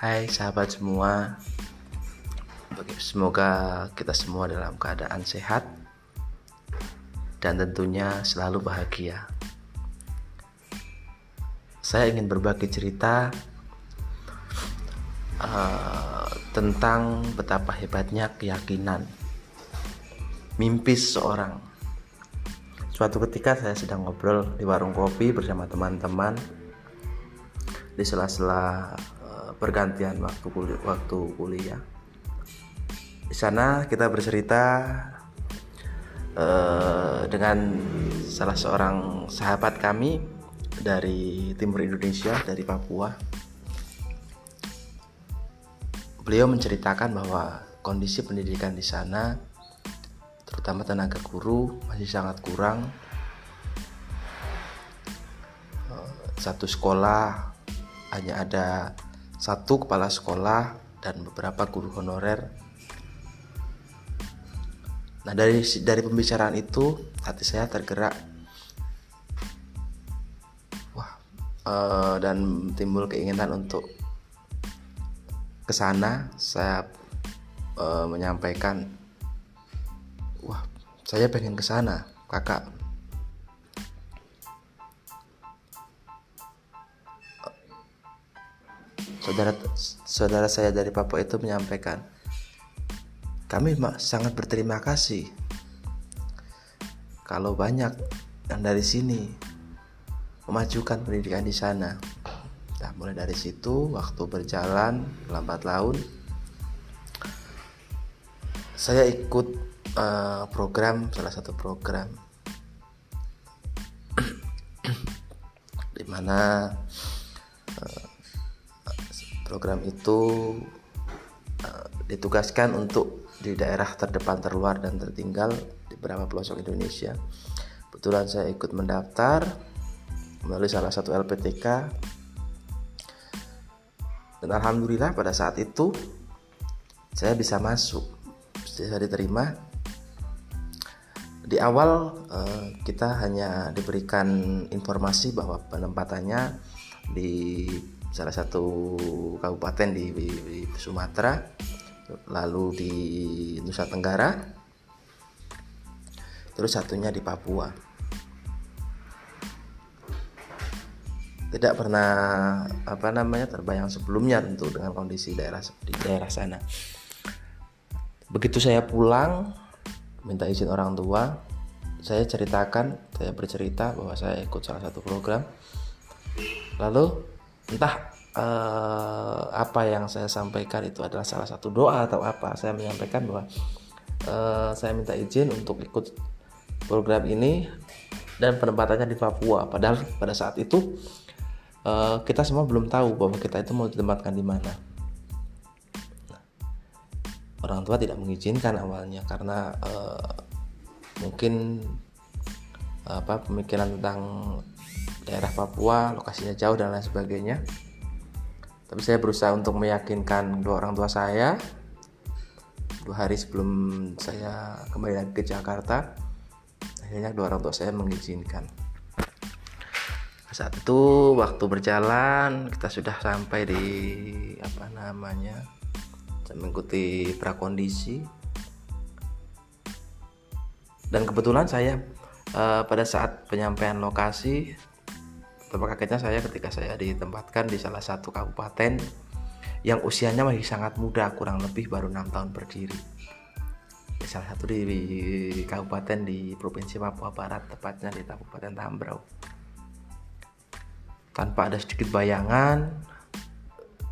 Hai sahabat semua. Semoga kita semua dalam keadaan sehat Dan tentunya selalu bahagia. Saya ingin berbagi cerita uh, Tentang betapa hebatnya keyakinan Mimpi seseorang. Suatu ketika saya sedang ngobrol di warung kopi bersama teman-teman. Di sela-sela pergantian waktu kuliah, waktu kuliah. Di sana kita bercerita uh, dengan salah seorang sahabat kami dari timur Indonesia, dari Papua. Beliau menceritakan bahwa kondisi pendidikan di sana, terutama tenaga guru, masih sangat kurang. Eh, satu sekolah hanya ada satu kepala sekolah dan beberapa guru honorer. Nah dari dari pembicaraan itu hati saya tergerak, wah uh, dan timbul keinginan untuk ke sana. Saya uh, menyampaikan, wah saya pengen ke sana, kakak saudara saudara saya dari Papua itu menyampaikan kami sangat berterima kasih kalau banyak yang dari sini memajukan pendidikan di sana. Nah, mulai dari situ waktu berjalan lambat laun saya ikut uh, program salah satu program di mana program itu uh, ditugaskan untuk di daerah terdepan terluar dan tertinggal di beberapa pelosok Indonesia. Kebetulan saya ikut mendaftar melalui salah satu LPTK dan alhamdulillah pada saat itu saya bisa masuk saya diterima. Di awal uh, kita hanya diberikan informasi bahwa penempatannya di salah satu kabupaten di, di, di Sumatera lalu di Nusa Tenggara terus satunya di Papua. Tidak pernah apa namanya terbayang sebelumnya tentu dengan kondisi daerah di daerah sana. Begitu saya pulang minta izin orang tua saya ceritakan saya bercerita bahwa saya ikut salah satu program. Lalu entah uh, apa yang saya sampaikan itu adalah salah satu doa atau apa. Saya menyampaikan bahwa uh, saya minta izin untuk ikut program ini dan penempatannya di Papua. Padahal pada saat itu uh, kita semua belum tahu bahwa kita itu mau ditempatkan di mana. Nah, orang tua tidak mengizinkan awalnya karena uh, mungkin apa pemikiran tentang daerah Papua, lokasinya jauh dan lain sebagainya. Tapi saya berusaha untuk meyakinkan dua orang tua saya. Dua hari sebelum saya kembali lagi ke Jakarta, akhirnya dua orang tua saya mengizinkan. Saat itu waktu berjalan kita sudah sampai di apa namanya mengikuti prakondisi dan kebetulan saya uh, pada saat penyampaian lokasi Betapa kagetnya saya ketika saya ditempatkan di salah satu kabupaten yang usianya masih sangat muda, kurang lebih baru enam tahun berdiri. Di salah satu di kabupaten di provinsi Papua Barat, tepatnya di Kabupaten Tambrau. Tanpa ada sedikit bayangan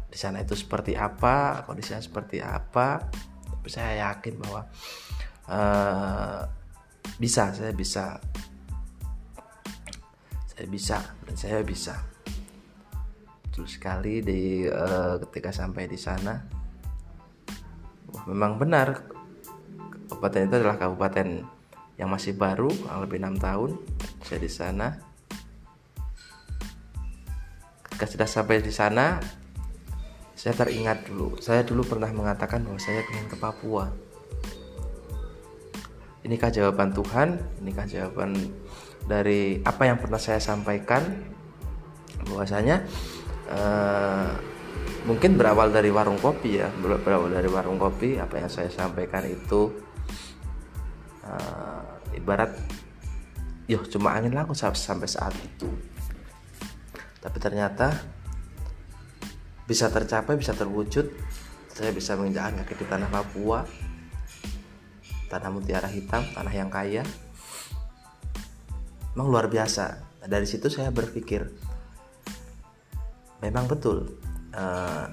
di sana itu seperti apa, kondisinya seperti apa, tapi saya yakin bahwa uh, bisa, saya bisa saya bisa dan saya bisa. Betul sekali di uh, ketika sampai di sana. Wah, memang benar kabupaten itu adalah kabupaten yang masih baru kurang lebih enam tahun saya di sana. Ketika sudah sampai di sana saya teringat dulu. Saya dulu pernah mengatakan bahwa saya ingin ke Papua. Inikah jawaban Tuhan? Inikah jawaban dari apa yang pernah saya sampaikan bahwasanya uh, mungkin berawal dari warung kopi ya berawal dari warung kopi apa yang saya sampaikan itu uh, ibarat yo cuma angin lalu sampai saat itu. Tapi ternyata bisa tercapai bisa terwujud saya bisa menginjakkan kaki di tanah Papua tanah mutiara hitam tanah yang kaya memang luar biasa dari situ saya berpikir memang betul uh,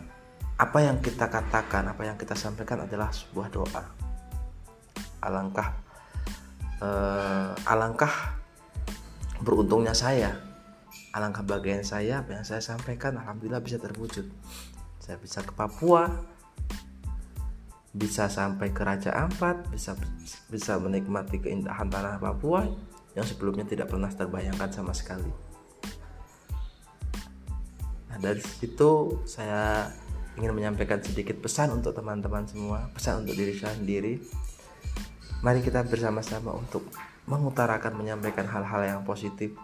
apa yang kita katakan, apa yang kita sampaikan adalah sebuah doa. Alangkah uh, alangkah beruntungnya saya, alangkah bagian saya apa yang saya sampaikan, alhamdulillah bisa terwujud. Saya bisa ke Papua, bisa sampai ke Raja Ampat, bisa bisa menikmati keindahan tanah Papua yang sebelumnya tidak pernah terbayangkan sama sekali. Nah, dari situ saya ingin menyampaikan sedikit pesan untuk teman-teman semua, pesan untuk diri saya sendiri. Mari kita bersama-sama untuk mengutarakan menyampaikan hal-hal yang positif.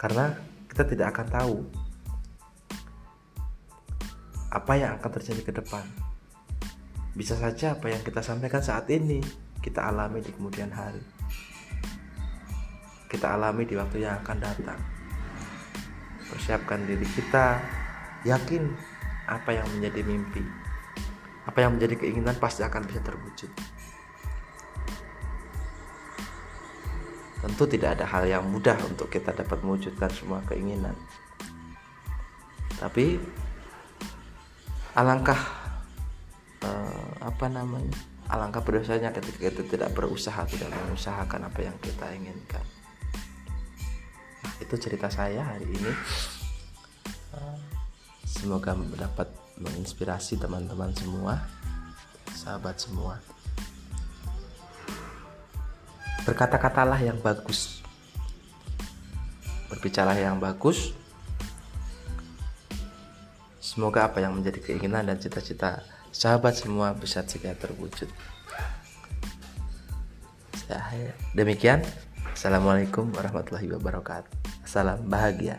Karena kita tidak akan tahu apa yang akan terjadi ke depan. Bisa saja apa yang kita sampaikan saat ini kita alami di kemudian hari. Kita alami di waktu yang akan datang. Persiapkan diri kita yakin apa yang menjadi mimpi apa yang menjadi keinginan pasti akan bisa terwujud. Tentu tidak ada hal yang mudah untuk kita dapat mewujudkan semua keinginan. Tapi alangkah eh, apa namanya alangkah berdosanya ketika kita tidak berusaha tidak mengusahakan apa yang kita inginkan itu cerita saya hari ini. Semoga dapat menginspirasi teman-teman semua sahabat semua. Berkata-katalah yang bagus. Berbicara yang bagus. Semoga apa yang menjadi keinginan dan cita-cita sahabat semua bisa segera terwujud. Demikian Assalamualaikum warahmatullahi wabarakatuh. Salam bahagia.